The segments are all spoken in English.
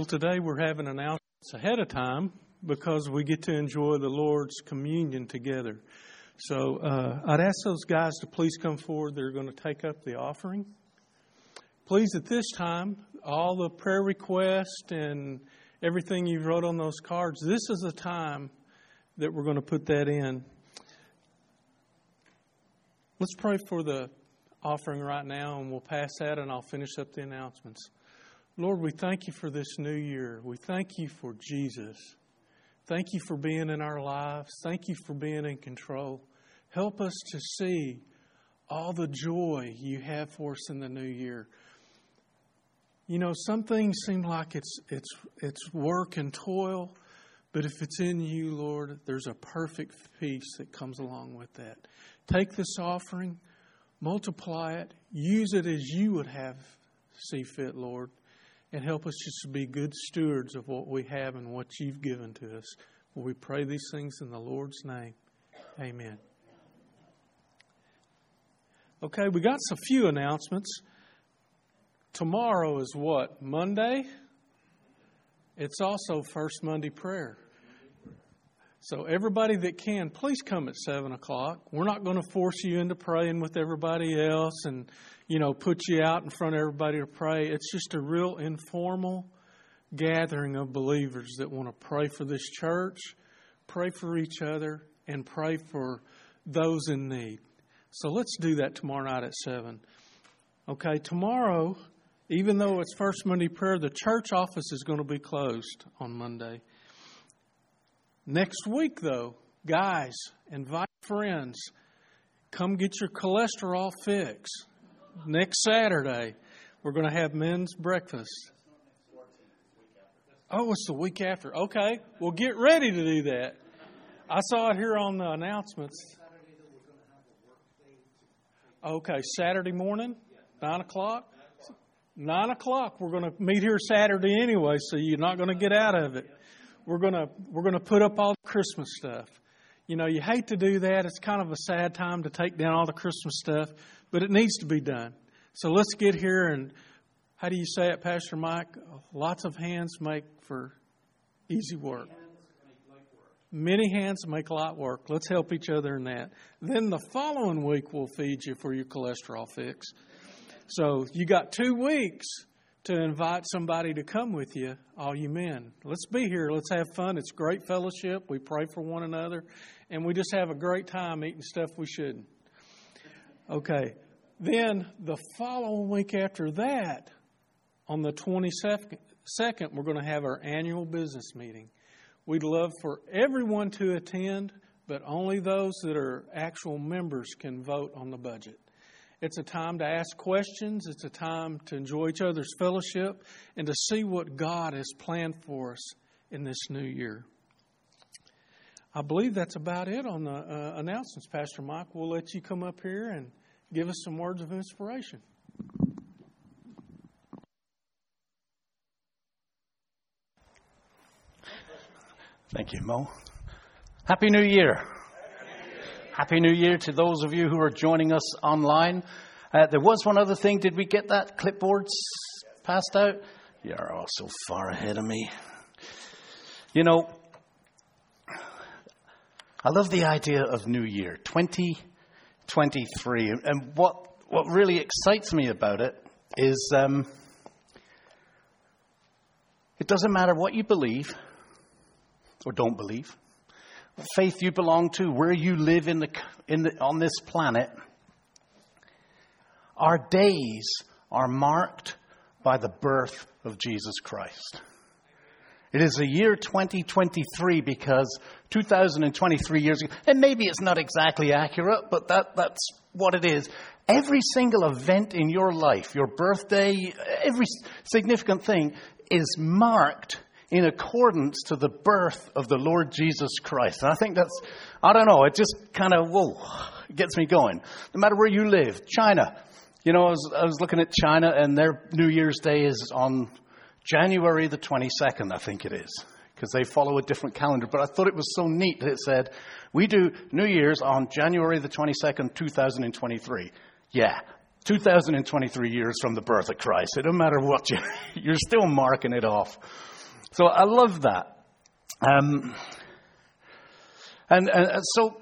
Well, today we're having announcements ahead of time because we get to enjoy the Lord's communion together. So uh, I'd ask those guys to please come forward. They're going to take up the offering. Please, at this time, all the prayer requests and everything you wrote on those cards, this is the time that we're going to put that in. Let's pray for the offering right now, and we'll pass that, and I'll finish up the announcements. Lord, we thank you for this new year. We thank you for Jesus. Thank you for being in our lives. Thank you for being in control. Help us to see all the joy you have for us in the new year. You know, some things seem like it's it's it's work and toil, but if it's in you, Lord, there's a perfect peace that comes along with that. Take this offering, multiply it, use it as you would have see fit, Lord and help us just to be good stewards of what we have and what you've given to us. we pray these things in the Lord's name. Amen. Okay, we got a few announcements. Tomorrow is what? Monday? It's also First Monday prayer. So, everybody that can, please come at 7 o'clock. We're not going to force you into praying with everybody else and you know, put you out in front of everybody to pray. It's just a real informal gathering of believers that want to pray for this church, pray for each other, and pray for those in need. So let's do that tomorrow night at 7. Okay, tomorrow, even though it's First Monday prayer, the church office is going to be closed on Monday. Next week, though, guys, invite friends. Come get your cholesterol fix next Saturday, we're going to have men's breakfast. Oh, it's the week after. Okay. Well, get ready to do that. I saw it here on the announcements. Okay, Saturday morning, 9 o'clock? 9 o'clock. We're going to meet here Saturday anyway, so you're not going to get out of it. We're going to, we're going to put up all the Christmas stuff. You know, you hate to do that. It's kind of a sad time to take down all the Christmas stuff but it needs to be done. So let's get here and how do you say it, Pastor Mike? Lots of hands make for easy work. Many hands make light work. Let's help each other in that. Then the following week we'll feed you for your cholesterol fix. So you got two weeks to invite somebody to come with you, all you men. Let's be here. Let's have fun. It's great fellowship. We pray for one another, and we just have a great time eating stuff we shouldn't. Okay. Then the following week after that, on the 22nd, we're going to have our annual business meeting. We'd love for everyone to attend, but only those that are actual members can vote on the budget. It's a time to ask questions, it's a time to enjoy each other's fellowship, and to see what God has planned for us in this new year. I believe that's about it on the uh, announcements, Pastor Mike. We'll let you come up here and give us some words of inspiration. Thank you, Mo. Happy New Year. Happy New Year to those of you who are joining us online. Uh, there was one other thing. Did we get that clipboards passed out? You're all so far ahead of me. You know, I love the idea of New Year. 20 23. And what, what really excites me about it is um, it doesn't matter what you believe or don't believe, what faith you belong to, where you live in the, in the, on this planet. Our days are marked by the birth of Jesus Christ. It is a year 2023 because 2023 years ago, and maybe it's not exactly accurate, but that, that's what it is. Every single event in your life, your birthday, every significant thing is marked in accordance to the birth of the Lord Jesus Christ. And I think that's, I don't know, it just kind of, whoa, gets me going. No matter where you live, China, you know, I was, I was looking at China and their New Year's Day is on January the 22nd, I think it is, because they follow a different calendar. But I thought it was so neat that it said, we do New Year's on January the 22nd, 2023. Yeah, 2023 years from the birth of Christ. It don't matter what you, you're still marking it off. So I love that. Um, and, and so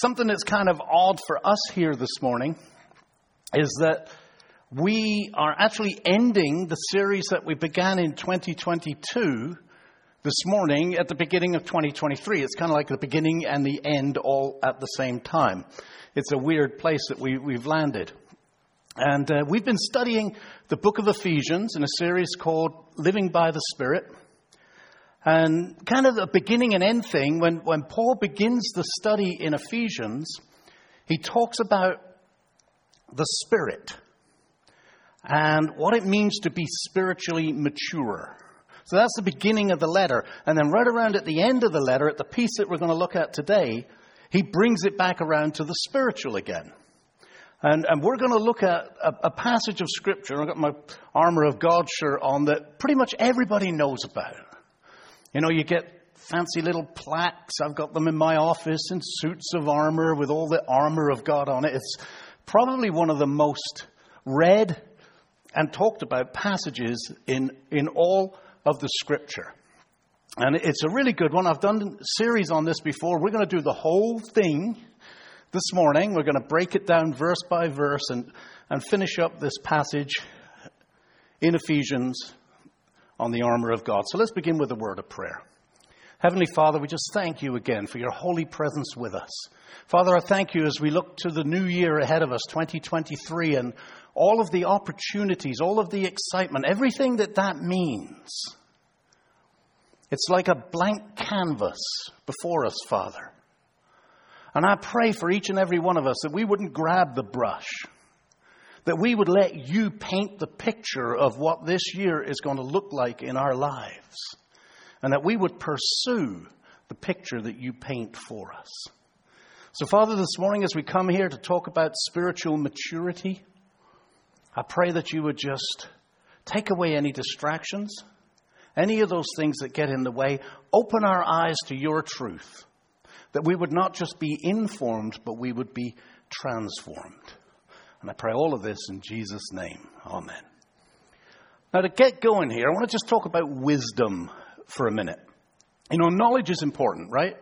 something that's kind of odd for us here this morning is that we are actually ending the series that we began in 2022 this morning at the beginning of 2023. It's kind of like the beginning and the end all at the same time. It's a weird place that we, we've landed. And uh, we've been studying the book of Ephesians in a series called Living by the Spirit. And kind of the beginning and end thing, when, when Paul begins the study in Ephesians, he talks about the Spirit and what it means to be spiritually mature. So that's the beginning of the letter. And then right around at the end of the letter, at the piece that we're going to look at today, he brings it back around to the spiritual again. And, and we're going to look at a, a passage of Scripture. I've got my Armor of God shirt on that pretty much everybody knows about. You know, you get fancy little plaques. I've got them in my office in suits of armor with all the armor of God on it. It's probably one of the most read and talked about passages in, in all of the Scripture. And it's a really good one. I've done a series on this before. We're going to do the whole thing this morning. We're going to break it down verse by verse and, and finish up this passage in Ephesians on the armor of God. So let's begin with a word of prayer. Heavenly Father, we just thank you again for your holy presence with us. Father, I thank you as we look to the new year ahead of us, 2023, and all of the opportunities, all of the excitement, everything that that means. It's like a blank canvas before us, Father. And I pray for each and every one of us that we wouldn't grab the brush, that we would let you paint the picture of what this year is going to look like in our lives, and that we would pursue the picture that you paint for us. So, Father, this morning as we come here to talk about spiritual maturity, I pray that you would just take away any distractions, any of those things that get in the way, open our eyes to your truth that we would not just be informed, but we would be transformed. And I pray all of this in Jesus' name. Amen. Now, to get going here, I want to just talk about wisdom for a minute. You know, knowledge is important, right?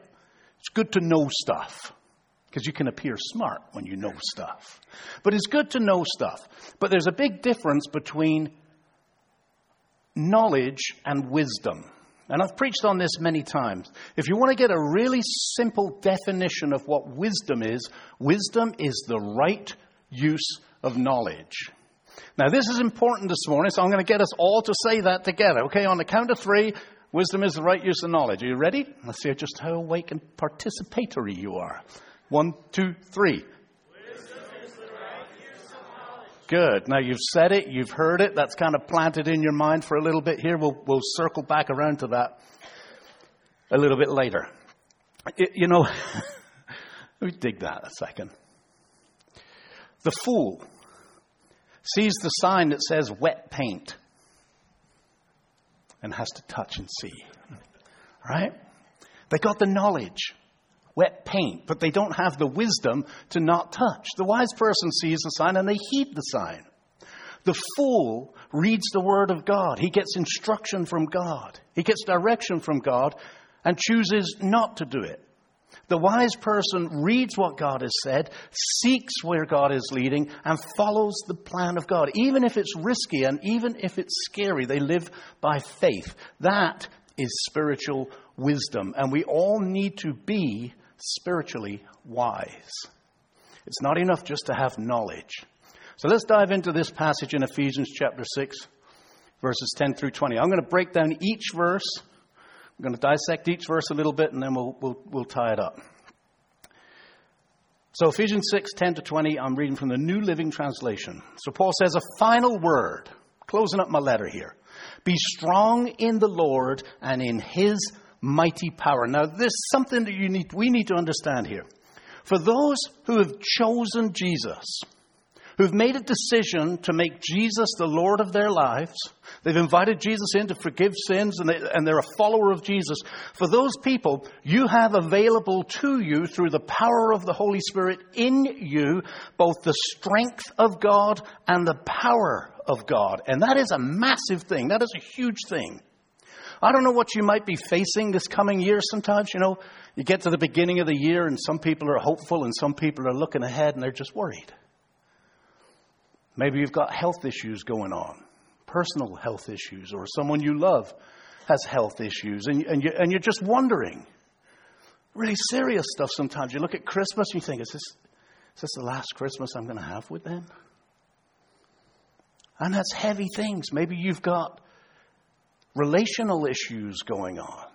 It's good to know stuff because you can appear smart when you know stuff. But it's good to know stuff. But there's a big difference between knowledge and wisdom. And I've preached on this many times. If you want to get a really simple definition of what wisdom is, wisdom is the right use of knowledge. Now, this is important this morning, so I'm going to get us all to say that together. Okay, on the count of three, wisdom is the right use of knowledge. Are you ready? Let's see just how awake and participatory you are. One, two, three. Good. Now you've said it, you've heard it, that's kind of planted in your mind for a little bit here. We'll, we'll circle back around to that a little bit later. It, you know, let me dig that a second. The fool sees the sign that says wet paint and has to touch and see. Right? They got the knowledge wet paint, but they don't have the wisdom to not touch. The wise person sees the sign and they heed the sign. The fool reads the word of God. He gets instruction from God. He gets direction from God and chooses not to do it. The wise person reads what God has said, seeks where God is leading, and follows the plan of God. Even if it's risky and even if it's scary, they live by faith. That is spiritual wisdom. And we all need to be spiritually wise. It's not enough just to have knowledge. So let's dive into this passage in Ephesians chapter 6, verses 10 through 20. I'm going to break down each verse. I'm going to dissect each verse a little bit and then we'll, we'll, we'll tie it up. So, Ephesians 6, 10 to 20, I'm reading from the New Living Translation. So, Paul says, A final word, closing up my letter here. Be strong in the Lord and in his mighty power. Now, there's something that you need, we need to understand here. For those who have chosen Jesus, who've made a decision to make Jesus the Lord of their lives. They've invited Jesus in to forgive sins and, they, and they're a follower of Jesus. For those people, you have available to you through the power of the Holy Spirit in you both the strength of God and the power of God. And that is a massive thing. That is a huge thing. I don't know what you might be facing this coming year sometimes. You know, you get to the beginning of the year and some people are hopeful and some people are looking ahead and they're just worried. Maybe you've got health issues going on, personal health issues, or someone you love has health issues, and, and, you, and you're just wondering. Really serious stuff sometimes. You look at Christmas and you think, is this, is this the last Christmas I'm going to have with them? And that's heavy things. Maybe you've got relational issues going on.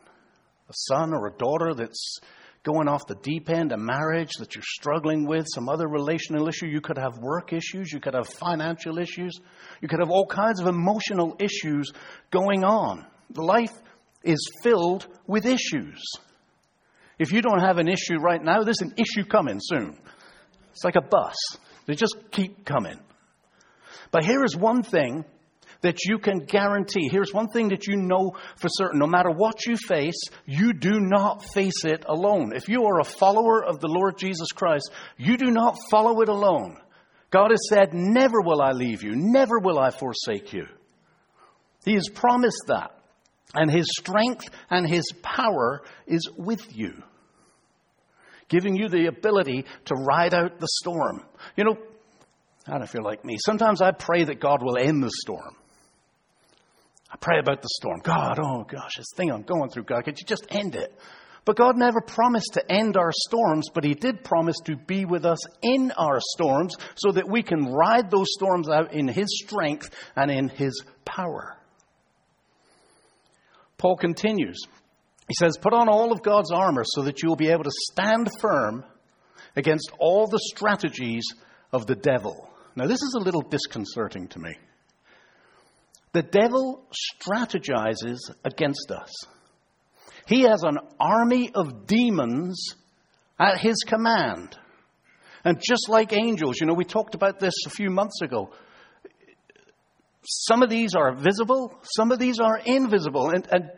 A son or a daughter that's going off the deep end, a marriage that you're struggling with, some other relational issue. You could have work issues, you could have financial issues, you could have all kinds of emotional issues going on. Life is filled with issues. If you don't have an issue right now, there's an issue coming soon. It's like a bus, they just keep coming. But here is one thing that you can guarantee. Here's one thing that you know for certain. No matter what you face, you do not face it alone. If you are a follower of the Lord Jesus Christ, you do not follow it alone. God has said, Never will I leave you, never will I forsake you. He has promised that. And His strength and His power is with you, giving you the ability to ride out the storm. You know, I don't you're like me. Sometimes I pray that God will end the storm. I pray about the storm. God, oh gosh, this thing I'm going through, God, could you just end it? But God never promised to end our storms, but He did promise to be with us in our storms so that we can ride those storms out in His strength and in His power. Paul continues. He says, Put on all of God's armor so that you will be able to stand firm against all the strategies of the devil. Now, this is a little disconcerting to me. The devil strategizes against us. He has an army of demons at his command. And just like angels, you know, we talked about this a few months ago. Some of these are visible, some of these are invisible. And, and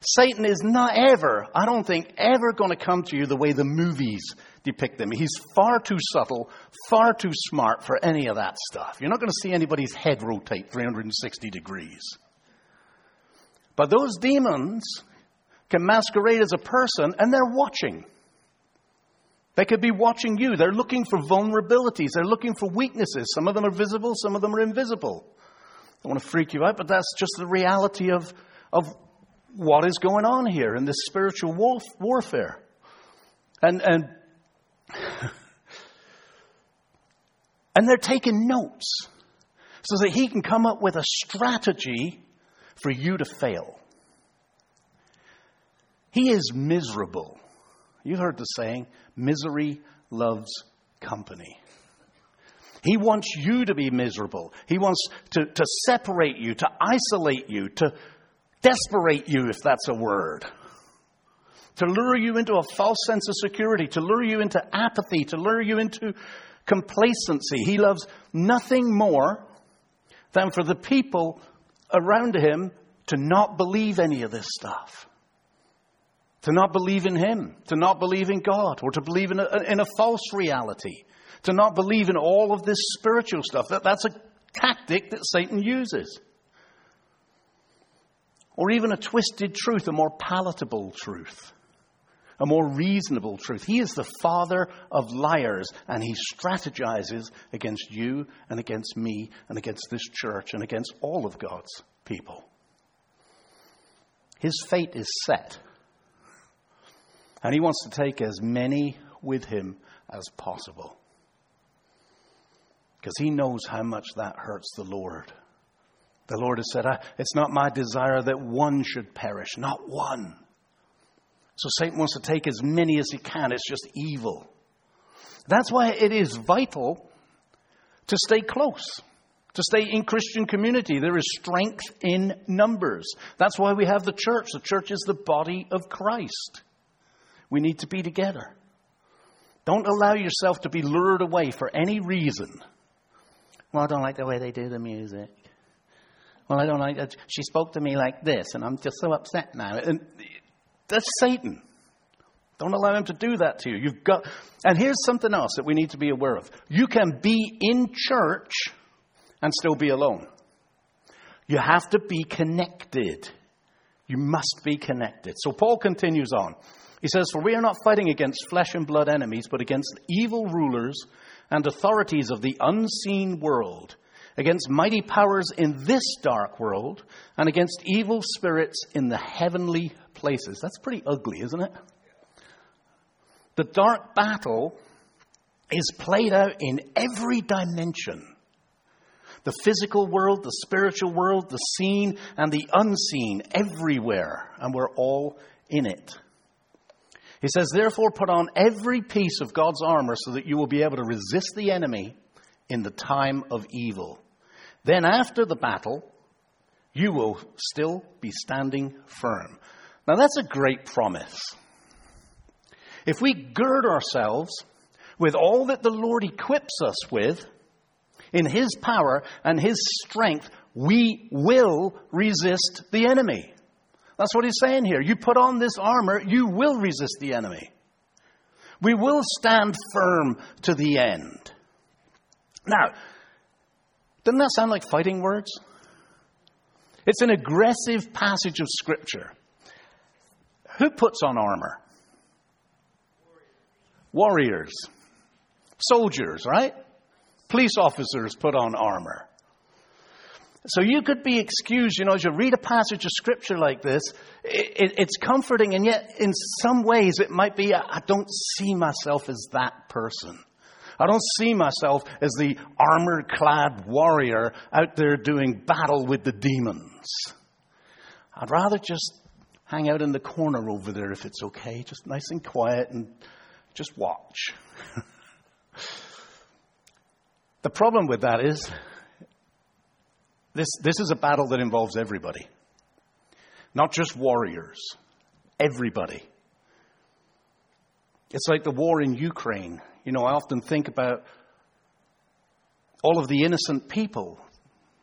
Satan is not ever, I don't think, ever going to come to you the way the movies depict them. He's far too subtle, far too smart for any of that stuff. You're not going to see anybody's head rotate 360 degrees. But those demons can masquerade as a person and they're watching. They could be watching you. They're looking for vulnerabilities. They're looking for weaknesses. Some of them are visible, some of them are invisible. I don't want to freak you out, but that's just the reality of, of what is going on here in this spiritual warfare. And, and and they're taking notes so that he can come up with a strategy for you to fail. He is miserable. You heard the saying, misery loves company. He wants you to be miserable. He wants to, to separate you, to isolate you, to desperate you, if that's a word to lure you into a false sense of security, to lure you into apathy, to lure you into complacency. He loves nothing more than for the people around him to not believe any of this stuff. To not believe in him, to not believe in God, or to believe in a, in a false reality, to not believe in all of this spiritual stuff. That, that's a tactic that Satan uses. Or even a twisted truth, a more palatable truth a more reasonable truth. He is the father of liars, and he strategizes against you and against me and against this church and against all of God's people. His fate is set, and he wants to take as many with him as possible because he knows how much that hurts the Lord. The Lord has said, It's not my desire that one should perish, not one so Satan wants to take as many as he can. It's just evil. That's why it is vital to stay close, to stay in Christian community. There is strength in numbers. That's why we have the church. The church is the body of Christ. We need to be together. Don't allow yourself to be lured away for any reason Well, I don't like the way they do the music. Well, I don't like that. She spoke to me like this, and I'm just so upset now. And that's Satan. Don't allow him to do that to you. You've got, and here's something else that we need to be aware of. You can be in church and still be alone. You have to be connected. You must be connected. So Paul continues on. He says, For we are not fighting against flesh and blood enemies, but against evil rulers and authorities of the unseen world, against mighty powers in this dark world, and against evil spirits in the heavenly places. That's pretty ugly, isn't it? The dark battle is played out in every dimension the physical world, the spiritual world, the seen and the unseen, everywhere, and we're all in it. He says, Therefore, put on every piece of God's armor so that you will be able to resist the enemy in the time of evil. Then, after the battle, you will still be standing firm. Now, that's a great promise. If we gird ourselves with all that the Lord equips us with, in His power and His strength, we will resist the enemy. That's what he's saying here. You put on this armor, you will resist the enemy. We will stand firm to the end. Now, doesn't that sound like fighting words? It's an aggressive passage of Scripture. Who puts on armor? Warriors. Soldiers, right? Police officers put on armor. So you could be excused, you know, as you read a passage of scripture like this, it, it's comforting, and yet in some ways it might be, I don't see myself as that person. I don't see myself as the armor clad warrior out there doing battle with the demons. I'd rather just hang out in the corner over there if it's okay, just nice and quiet and just watch. the problem with that is this, this is a battle that involves everybody, not just warriors, everybody. It's like the war in Ukraine. You know, I often think about all of the innocent people,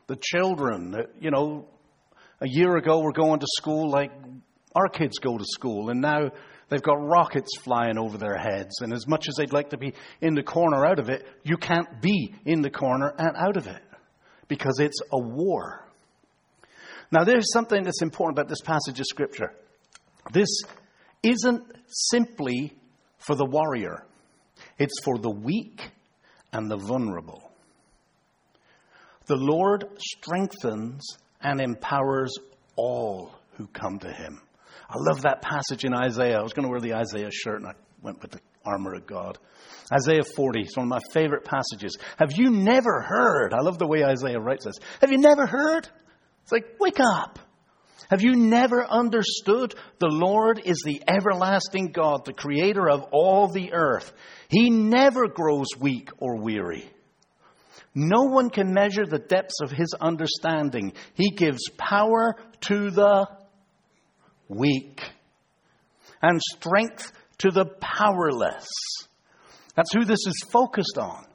the children. That, you know, a year ago we're going to school like our kids go to school, and now they've got rockets flying over their heads. And as much as they'd like to be in the corner out of it, you can't be in the corner and out of it because it's a war. Now, there's something that's important about this passage of Scripture. This isn't simply for the warrior, it's for the weak and the vulnerable. The Lord strengthens and empowers all who come to him. I love that passage in Isaiah. I was going to wear the Isaiah shirt and I went with the armor of God. Isaiah 40 is one of my favorite passages. Have you never heard? I love the way Isaiah writes this. Have you never heard? It's like, wake up. Have you never understood? The Lord is the everlasting God, the creator of all the earth. He never grows weak or weary. No one can measure the depths of his understanding. He gives power to the weak and strength to the powerless. That's who this is focused on.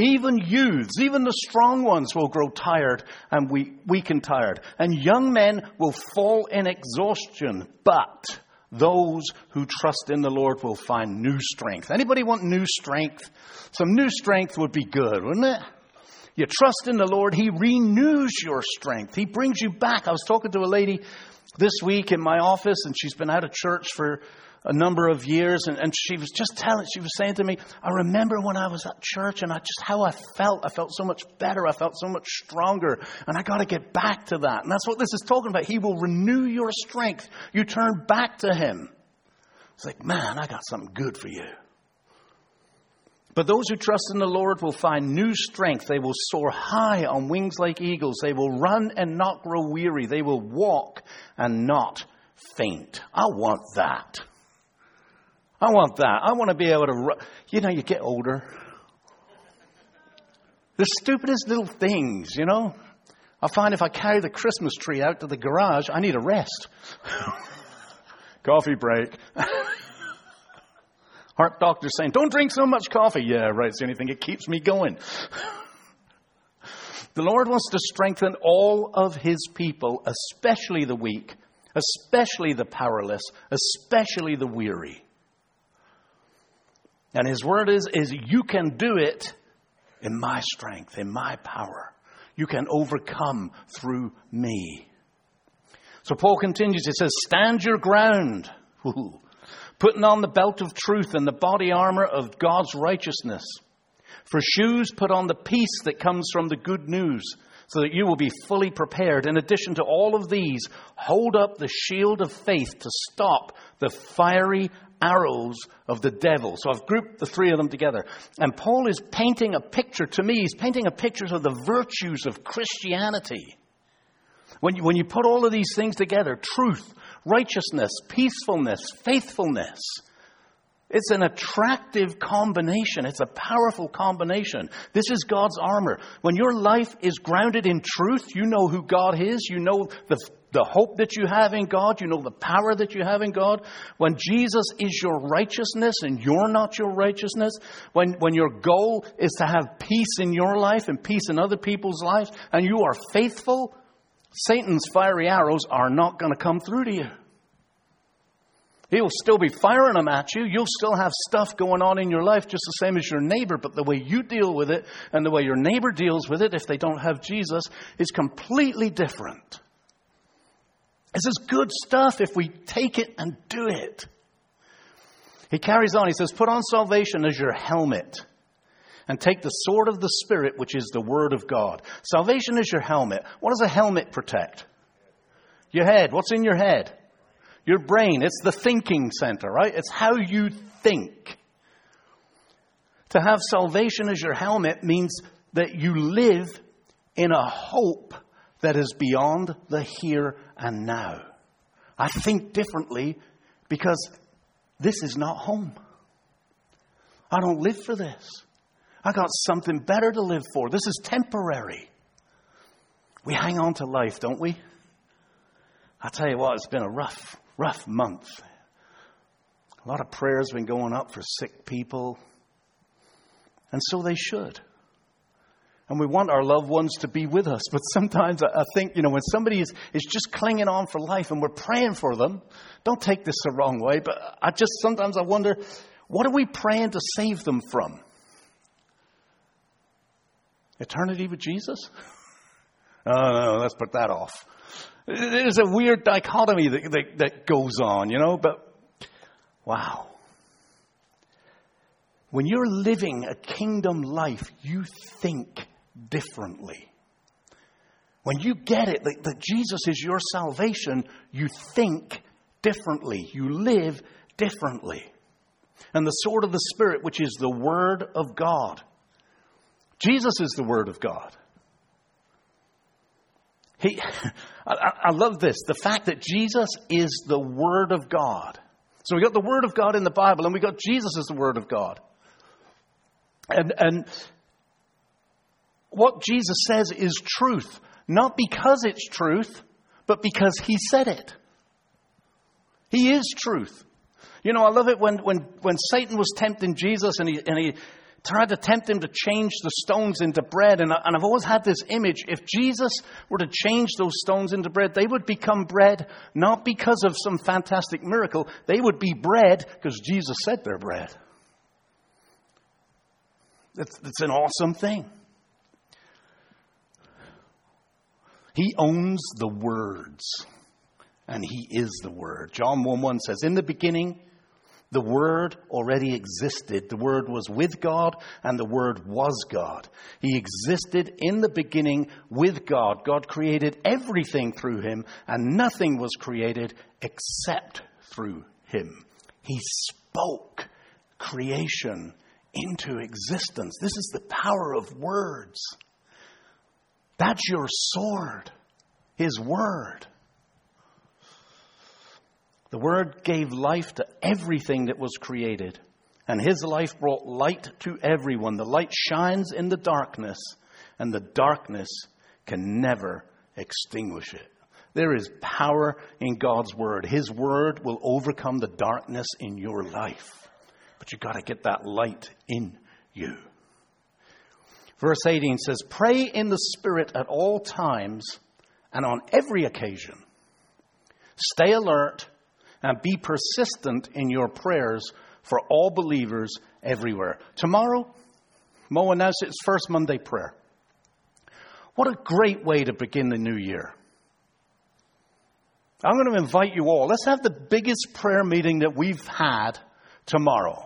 Even youths, even the strong ones will grow tired and weak and tired. And young men will fall in exhaustion. But those who trust in the Lord will find new strength. Anybody want new strength? Some new strength would be good, wouldn't it? You trust in the Lord, He renews your strength. He brings you back. I was talking to a lady this week in my office, and she's been out of church for a number of years, and, and she was just telling, she was saying to me, I remember when I was at church and I just how I felt. I felt so much better. I felt so much stronger. And I got to get back to that. And that's what this is talking about. He will renew your strength. You turn back to Him. It's like, man, I got something good for you. But those who trust in the Lord will find new strength. They will soar high on wings like eagles. They will run and not grow weary. They will walk and not faint. I want that. I want that. I want to be able to, you know, you get older. The stupidest little things, you know. I find if I carry the Christmas tree out to the garage, I need a rest. coffee break. Heart doctor saying, don't drink so much coffee. Yeah, right. It's the only thing keeps me going. The Lord wants to strengthen all of his people, especially the weak, especially the powerless, especially the weary. And his word is, is you can do it in my strength, in my power. You can overcome through me. So Paul continues, he says, stand your ground. Ooh. Putting on the belt of truth and the body armor of God's righteousness. For shoes, put on the peace that comes from the good news so that you will be fully prepared. In addition to all of these, hold up the shield of faith to stop the fiery arrows of the devil. So I've grouped the three of them together. And Paul is painting a picture to me, he's painting a picture of the virtues of Christianity. When you, when you put all of these things together truth, righteousness, peacefulness, faithfulness it's an attractive combination. It's a powerful combination. This is God's armor. When your life is grounded in truth, you know who God is. You know the, the hope that you have in God. You know the power that you have in God. When Jesus is your righteousness and you're not your righteousness, when, when your goal is to have peace in your life and peace in other people's lives, and you are faithful, Satan's fiery arrows are not going to come through to you. He'll still be firing them at you. You'll still have stuff going on in your life just the same as your neighbor, but the way you deal with it and the way your neighbor deals with it, if they don't have Jesus, is completely different. This is good stuff if we take it and do it. He carries on. He says, Put on salvation as your helmet and take the sword of the Spirit, which is the Word of God. Salvation is your helmet. What does a helmet protect? Your head. What's in your head? Your brain, it's the thinking center, right? It's how you think. To have salvation as your helmet means that you live in a hope that is beyond the here and now. I think differently because this is not home. I don't live for this. I got something better to live for. This is temporary. We hang on to life, don't we? I tell you what, it's been a rough, rough month. A lot of prayers been going up for sick people. And so they should. And we want our loved ones to be with us. But sometimes I think, you know, when somebody is, is just clinging on for life and we're praying for them, don't take this the wrong way, but I just sometimes I wonder, what are we praying to save them from? Eternity with Jesus? oh, no, let's put that off. There's a weird dichotomy that, that, that goes on, you know, but wow. When you're living a kingdom life, you think differently. When you get it, that, that Jesus is your salvation, you think differently. You live differently. And the sword of the Spirit, which is the Word of God. Jesus is the Word of God. He, I, I love this the fact that Jesus is the Word of God. So we got the Word of God in the Bible, and we got Jesus as the Word of God. And, and what Jesus says is truth, not because it's truth, but because He said it. He is truth. You know, I love it when, when, when Satan was tempting Jesus and he, and he tried to tempt him to change the stones into bread. And, I, and I've always had this image if Jesus were to change those stones into bread, they would become bread not because of some fantastic miracle, they would be bread because Jesus said they're bread. It's, an awesome thing. He owns the words, and He is the Word. John 1 1 says, In the beginning, the Word already existed. The Word was with God, and the Word was God. He existed in the beginning with God. God created everything through Him, and nothing was created except through Him. He spoke creation into existence. This is the power of words. That's your sword, His Word. The Word gave life to everything that was created, and His life brought light to everyone. The light shines in the darkness, and the darkness can never extinguish it. There is power in God's Word. His Word will overcome the darkness in your life. But you've got to get that light in you. Verse 18 says, Pray in the Spirit at all times and on every occasion. Stay alert and be persistent in your prayers for all believers everywhere. Tomorrow, Mo announced its first Monday prayer. What a great way to begin the new year. I'm going to invite you all. Let's have the biggest prayer meeting that we've had tomorrow.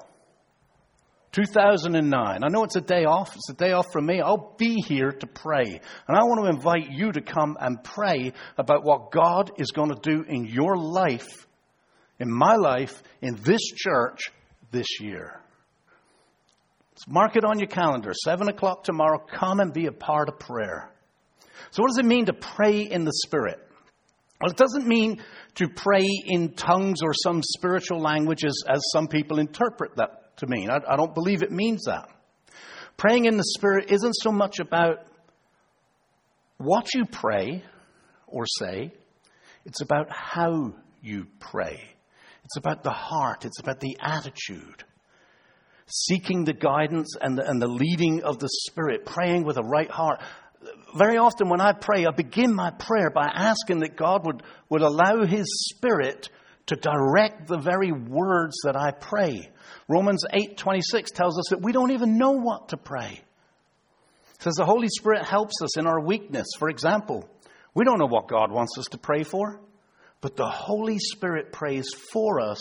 2009. I know it's a day off. It's a day off for me. I'll be here to pray. And I want to invite you to come and pray about what God is going to do in your life, in my life, in this church this year. So mark it on your calendar. Seven o'clock tomorrow. Come and be a part of prayer. So what does it mean to pray in the Spirit? Well, it doesn't mean to pray in tongues or some spiritual languages as some people interpret that to mean. I, I don't believe it means that. Praying in the Spirit isn't so much about what you pray or say, it's about how you pray. It's about the heart, it's about the attitude. Seeking the guidance and the, and the leading of the Spirit, praying with a right heart. Very often when I pray, I begin my prayer by asking that God would, would allow His Spirit to direct the very words that I pray. Romans 8:26 tells us that we don't even know what to pray. It says the Holy Spirit helps us in our weakness. For example, we don't know what God wants us to pray for, but the Holy Spirit prays for us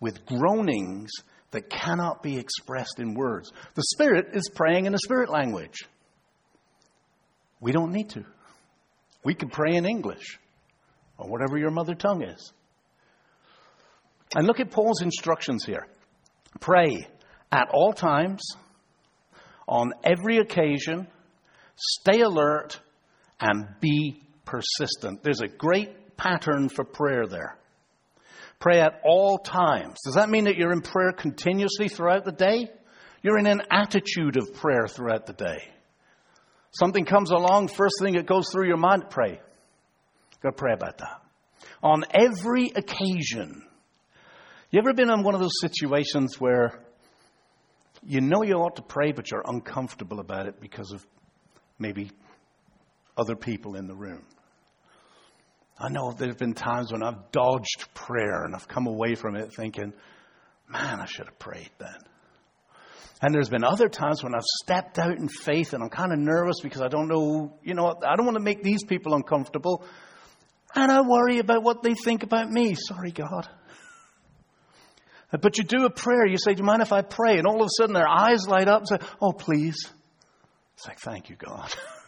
with groanings that cannot be expressed in words. The Spirit is praying in a spirit language. We don't need to. We can pray in English or whatever your mother tongue is. And look at Paul's instructions here. Pray at all times, on every occasion, stay alert, and be persistent. There's a great pattern for prayer there. Pray at all times. Does that mean that you're in prayer continuously throughout the day? You're in an attitude of prayer throughout the day. Something comes along, first thing that goes through your mind, pray. Go pray about that. On every occasion, you ever been in one of those situations where you know you ought to pray, but you're uncomfortable about it because of maybe other people in the room? I know there have been times when I've dodged prayer and I've come away from it thinking, man, I should have prayed then. And there's been other times when I've stepped out in faith and I'm kind of nervous because I don't know, you know, what, I don't want to make these people uncomfortable. And I worry about what they think about me. Sorry, God. But you do a prayer. You say, Do you mind if I pray? And all of a sudden their eyes light up and say, Oh, please. It's like, Thank you, God.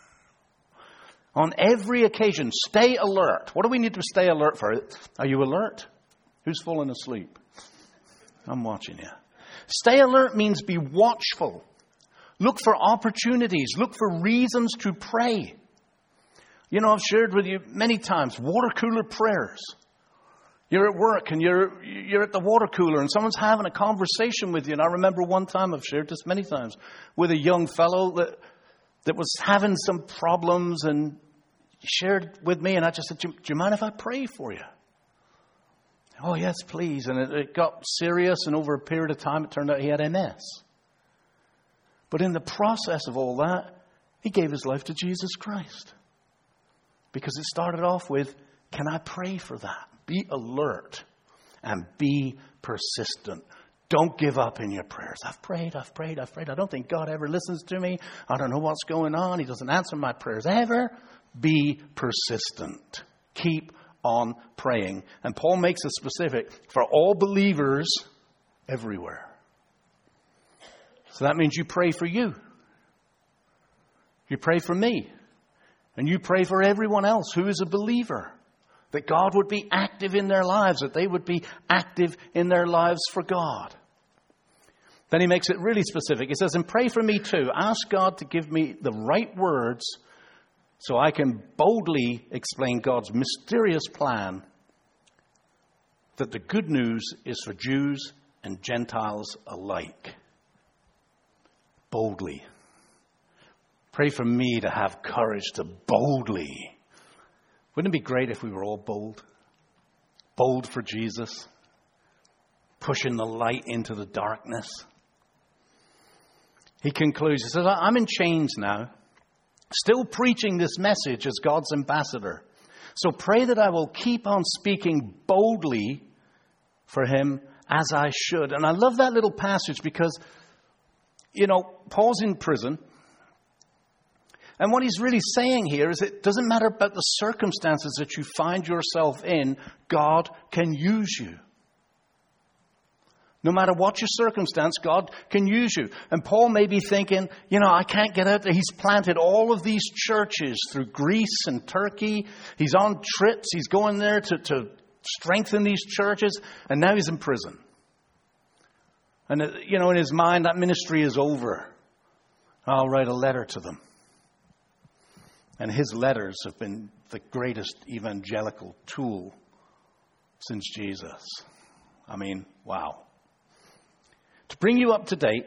On every occasion, stay alert. What do we need to stay alert for? Are you alert? Who's falling asleep? I'm watching you. Stay alert means be watchful. Look for opportunities. Look for reasons to pray. You know, I've shared with you many times water cooler prayers. You're at work and you're, you're at the water cooler and someone's having a conversation with you. And I remember one time, I've shared this many times, with a young fellow that, that was having some problems and shared with me. And I just said, do, do you mind if I pray for you? Oh, yes, please. And it, it got serious. And over a period of time, it turned out he had MS. But in the process of all that, he gave his life to Jesus Christ. Because it started off with, Can I pray for that? Be alert and be persistent. Don't give up in your prayers. I've prayed, I've prayed, I've prayed. I don't think God ever listens to me. I don't know what's going on. He doesn't answer my prayers ever. Be persistent. Keep on praying. And Paul makes it specific for all believers everywhere. So that means you pray for you. You pray for me. And you pray for everyone else who is a believer. That God would be active in their lives, that they would be active in their lives for God. Then he makes it really specific. He says, And pray for me too. Ask God to give me the right words so I can boldly explain God's mysterious plan that the good news is for Jews and Gentiles alike. Boldly. Pray for me to have courage to boldly wouldn't it be great if we were all bold? Bold for Jesus, pushing the light into the darkness. he concludes, he says, I'm in chains now, still preaching this message as God's ambassador. So pray that I will keep on speaking boldly for him as I should. And I love that little passage because, you know, Paul's in prison. And what he's really saying here is it doesn't matter about the circumstances that you find yourself in, God can use you. No matter what your circumstance, God can use you. And Paul may be thinking, you know, I can't get out there. He's planted all of these churches through Greece and Turkey. He's on trips. He's going there to, to strengthen these churches. And now he's in prison. And, uh, you know, in his mind, that ministry is over. I'll write a letter to them. And his letters have been the greatest evangelical tool since Jesus. I mean, wow. To bring you up to date,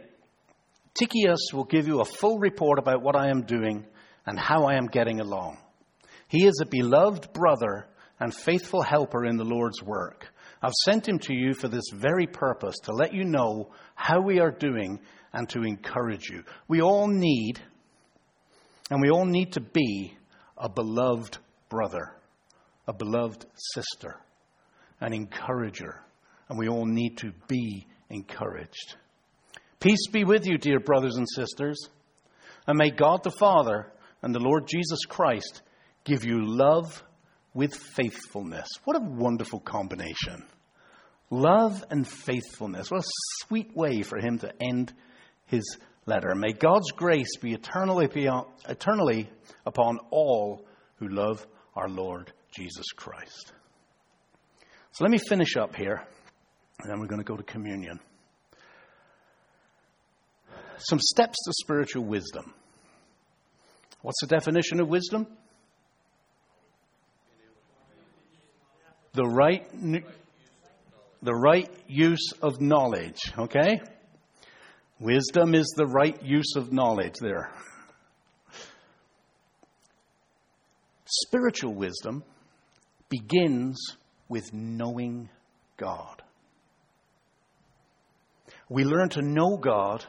Tychicus will give you a full report about what I am doing and how I am getting along. He is a beloved brother and faithful helper in the Lord's work. I've sent him to you for this very purpose, to let you know how we are doing and to encourage you. We all need, and we all need to be, a beloved brother, a beloved sister, an encourager, and we all need to be encouraged. Peace be with you, dear brothers and sisters, and may God the Father and the Lord Jesus Christ give you love with faithfulness. What a wonderful combination. Love and faithfulness. What a sweet way for him to end his letter. May God's grace be eternally, beyond, uh, eternally upon all who love our Lord Jesus Christ. So let me finish up here. And then we're going to go to communion. Some steps to spiritual wisdom. What's the definition of wisdom? The right, the right use of knowledge, okay? Wisdom is the right use of knowledge there. Spiritual wisdom begins with knowing God. We learn to know God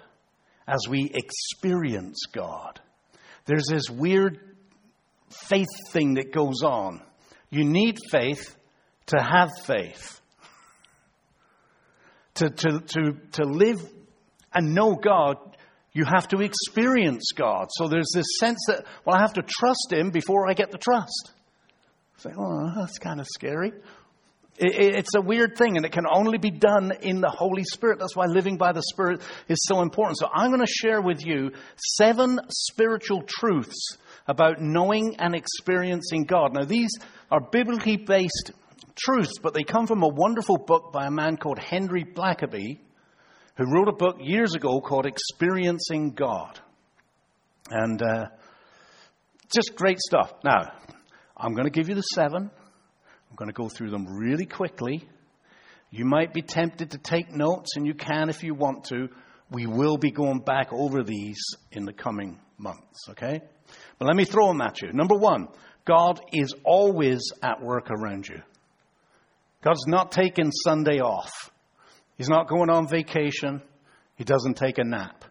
as we experience God. There's this weird faith thing that goes on. You need faith to have faith. To, to, to, to live and know God, you have to experience God. So there's this sense that, well, I have to trust Him before I get the trust. Say, oh, that's kind of scary. It's a weird thing, and it can only be done in the Holy Spirit. That's why living by the Spirit is so important. So, I'm going to share with you seven spiritual truths about knowing and experiencing God. Now, these are biblically based truths, but they come from a wonderful book by a man called Henry Blackaby, who wrote a book years ago called Experiencing God. And uh, just great stuff. Now, I'm going to give you the seven. I'm going to go through them really quickly. You might be tempted to take notes, and you can if you want to. We will be going back over these in the coming months, okay? But let me throw them at you. Number one, God is always at work around you. God's not taking Sunday off. He's not going on vacation. He doesn't take a nap.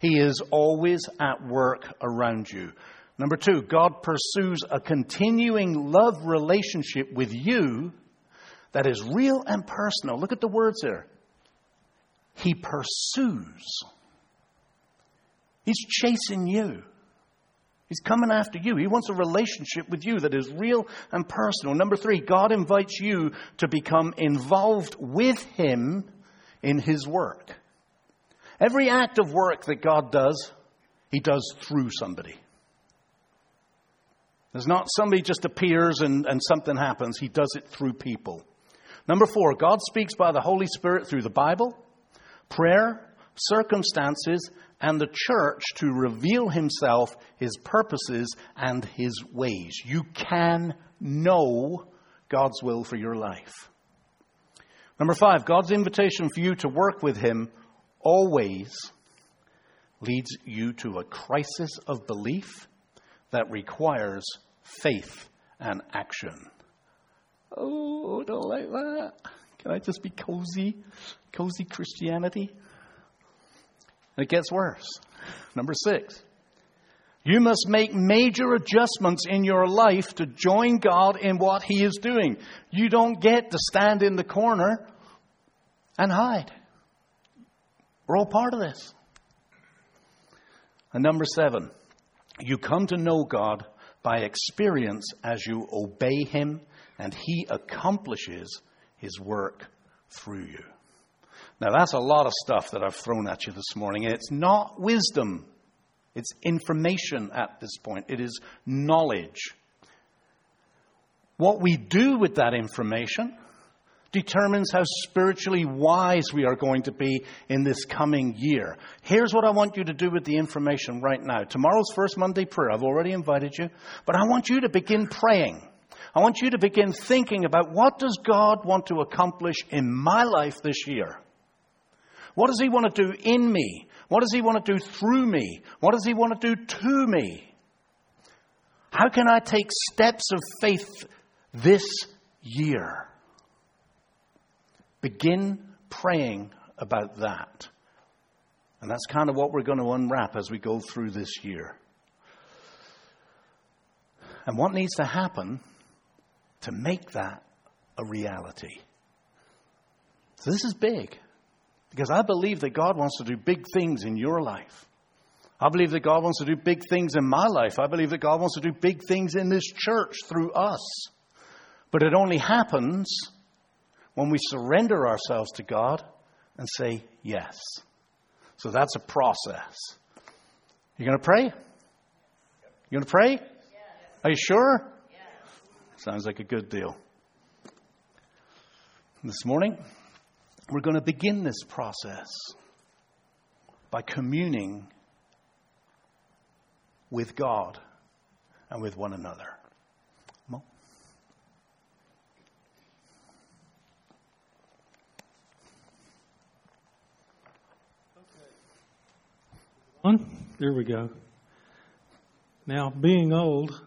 He is always at work around you. Number two, God pursues a continuing love relationship with you that is real and personal. Look at the words there. He pursues. He's chasing you. He's coming after you. He wants a relationship with you that is real and personal. Number three, God invites you to become involved with Him in His work. Every act of work that God does, He does through somebody. There's not somebody just appears and, and something happens. He does it through people. Number four, God speaks by the Holy Spirit through the Bible, prayer, circumstances, and the church to reveal himself, his purposes, and his ways. You can know God's will for your life. Number five, God's invitation for you to work with him always leads you to a crisis of belief that requires faith and action. Oh, don't like that. Can I just be cozy? Cozy Christianity? It gets worse. Number six. You must make major adjustments in your life to join God in what He is doing. You don't get to stand in the corner and hide. We're all part of this. And number seven, you come to know God by experience as you obey Him and He accomplishes His work through you. Now, that's a lot of stuff that I've thrown at you this morning. And it's not wisdom, it's information at this point, it is knowledge. What we do with that information determines how spiritually wise we are going to be in this coming year. Here's what I want you to do with the information right now. Tomorrow's First Monday prayer. I've already invited you, but I want you to begin praying. I want you to begin thinking about what does God want to accomplish in my life this year? What does he want to do in me? What does he want to do through me? What does he want to do to me? How can I take steps of faith this year? Begin praying about that. And that's kind of what we're going to unwrap as we go through this year. And what needs to happen to make that a reality? So, this is big because I believe that God wants to do big things in your life. I believe that God wants to do big things in my life. I believe that God wants to do big things in this church through us. But it only happens when we surrender ourselves to God and say yes. So that's a process. You going to pray? You going to pray? Are you sure? Sounds like a good deal. This morning, we're going to begin this process by communing with God and with one another. There we go. Now, being old,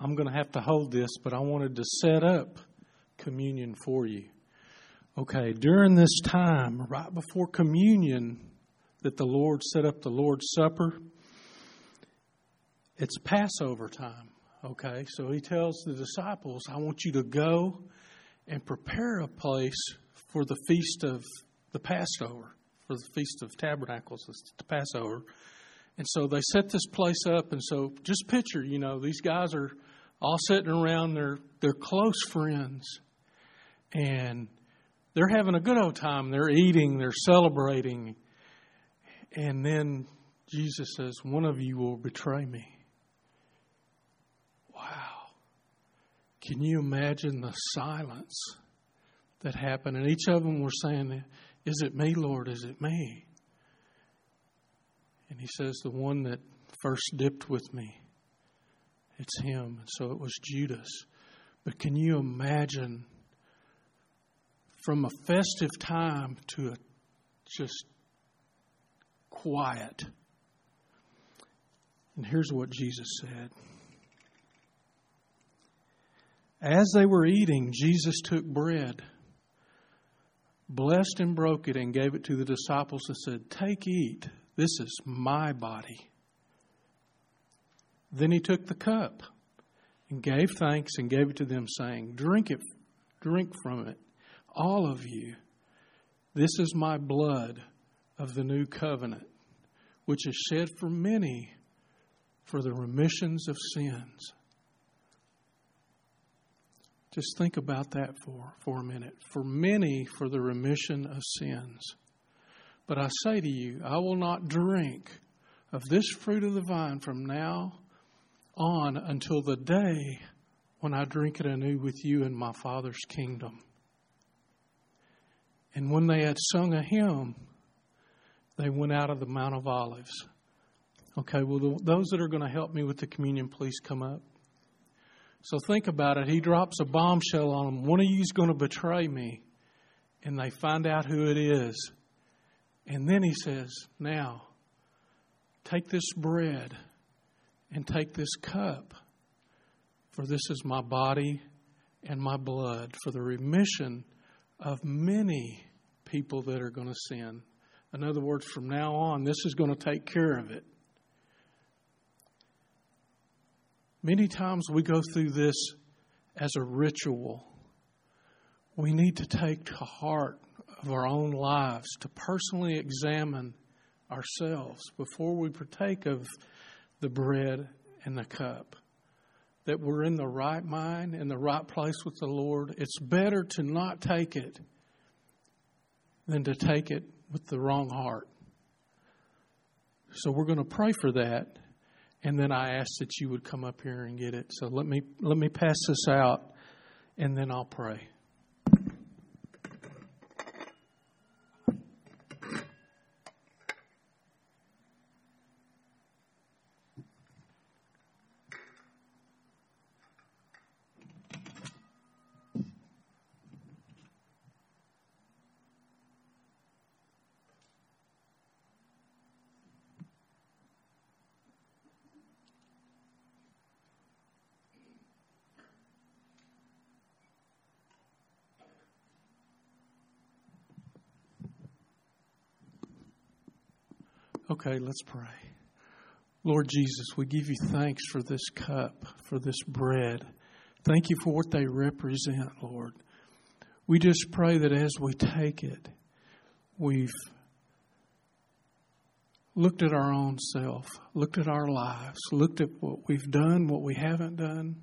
I'm going to have to hold this, but I wanted to set up communion for you. Okay, during this time, right before communion, that the Lord set up the Lord's Supper, it's Passover time. Okay, so he tells the disciples, I want you to go and prepare a place for the feast of the Passover for the Feast of Tabernacles, the Passover. And so they set this place up. And so just picture, you know, these guys are all sitting around, they're, they're close friends. And they're having a good old time. They're eating, they're celebrating. And then Jesus says, One of you will betray me. Wow. Can you imagine the silence that happened? And each of them were saying, is it me, Lord? Is it me? And he says, The one that first dipped with me, it's him. And so it was Judas. But can you imagine from a festive time to a just quiet? And here's what Jesus said. As they were eating, Jesus took bread blessed and broke it and gave it to the disciples and said, Take, eat. This is my body. Then he took the cup and gave thanks and gave it to them, saying, Drink it, drink from it, all of you. This is my blood of the new covenant, which is shed for many for the remissions of sins. Just think about that for, for a minute. For many, for the remission of sins. But I say to you, I will not drink of this fruit of the vine from now on until the day when I drink it anew with you in my Father's kingdom. And when they had sung a hymn, they went out of the Mount of Olives. Okay, well, the, those that are going to help me with the communion, please come up. So think about it. He drops a bombshell on them. One of you is going to betray me. And they find out who it is. And then he says, Now, take this bread and take this cup, for this is my body and my blood for the remission of many people that are going to sin. In other words, from now on, this is going to take care of it. Many times we go through this as a ritual. We need to take to heart of our own lives to personally examine ourselves before we partake of the bread and the cup. That we're in the right mind, in the right place with the Lord. It's better to not take it than to take it with the wrong heart. So we're going to pray for that. And then I ask that you would come up here and get it. So let me let me pass this out and then I'll pray. Okay, let's pray. Lord Jesus, we give you thanks for this cup, for this bread. Thank you for what they represent, Lord. We just pray that as we take it, we've looked at our own self, looked at our lives, looked at what we've done, what we haven't done,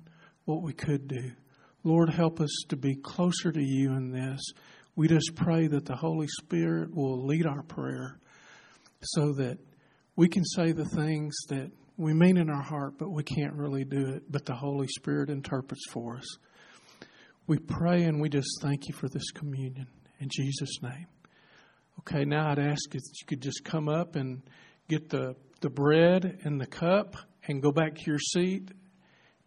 what we could do. Lord, help us to be closer to you in this. We just pray that the Holy Spirit will lead our prayer so that we can say the things that we mean in our heart, but we can't really do it, but the Holy Spirit interprets for us. We pray and we just thank you for this communion in Jesus' name. Okay, now I'd ask if you could just come up and get the, the bread and the cup and go back to your seat,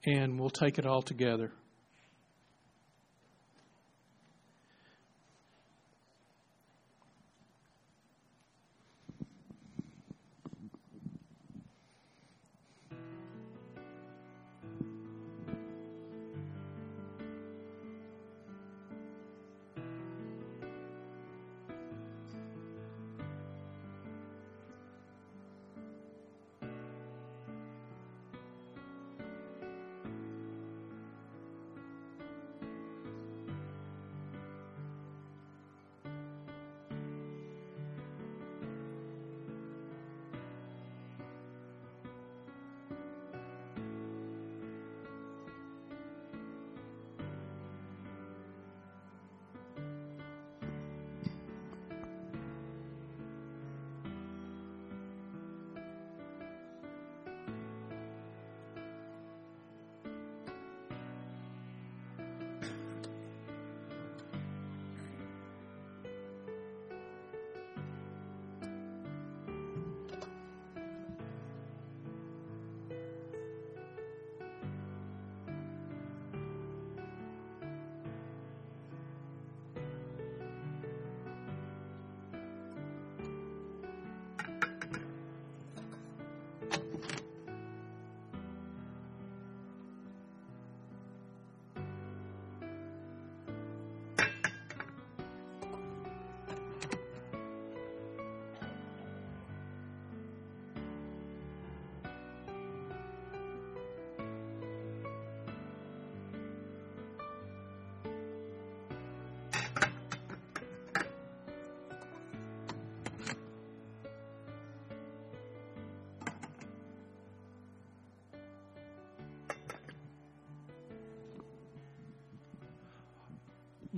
and we'll take it all together.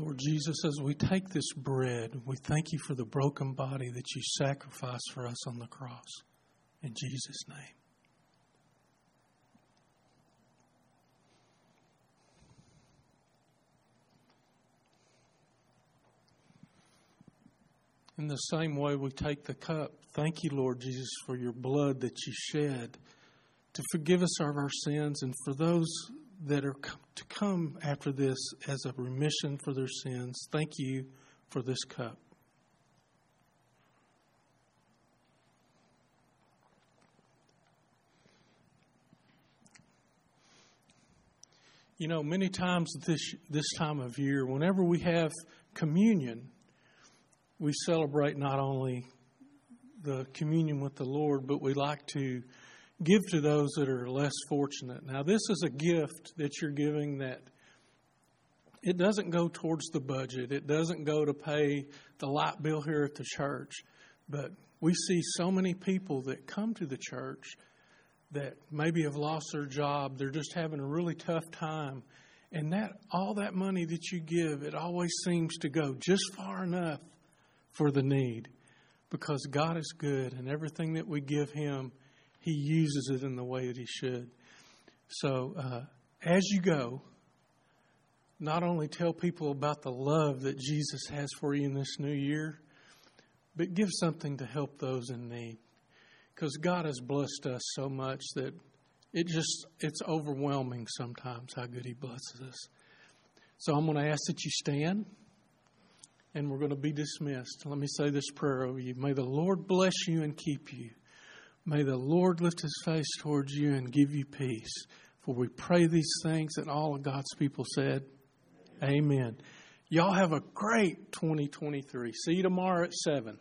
Lord Jesus, as we take this bread, we thank you for the broken body that you sacrificed for us on the cross. In Jesus' name. In the same way, we take the cup. Thank you, Lord Jesus, for your blood that you shed to forgive us of our sins and for those that are to come after this as a remission for their sins. Thank you for this cup. You know, many times this this time of year, whenever we have communion, we celebrate not only the communion with the Lord, but we like to give to those that are less fortunate. Now, this is a gift that you're giving that it doesn't go towards the budget. It doesn't go to pay the light bill here at the church. But we see so many people that come to the church that maybe have lost their job. They're just having a really tough time. And that all that money that you give, it always seems to go just far enough for the need. Because God is good and everything that we give him, he uses it in the way that he should. So uh, as you go, not only tell people about the love that Jesus has for you in this new year, but give something to help those in need. Because God has blessed us so much that it just it's overwhelming sometimes how good He blesses us. So I'm going to ask that you stand and we're going to be dismissed. Let me say this prayer over you. May the Lord bless you and keep you. May the Lord lift his face towards you and give you peace. For we pray these things, and all of God's people said, Amen. Y'all have a great 2023. See you tomorrow at 7.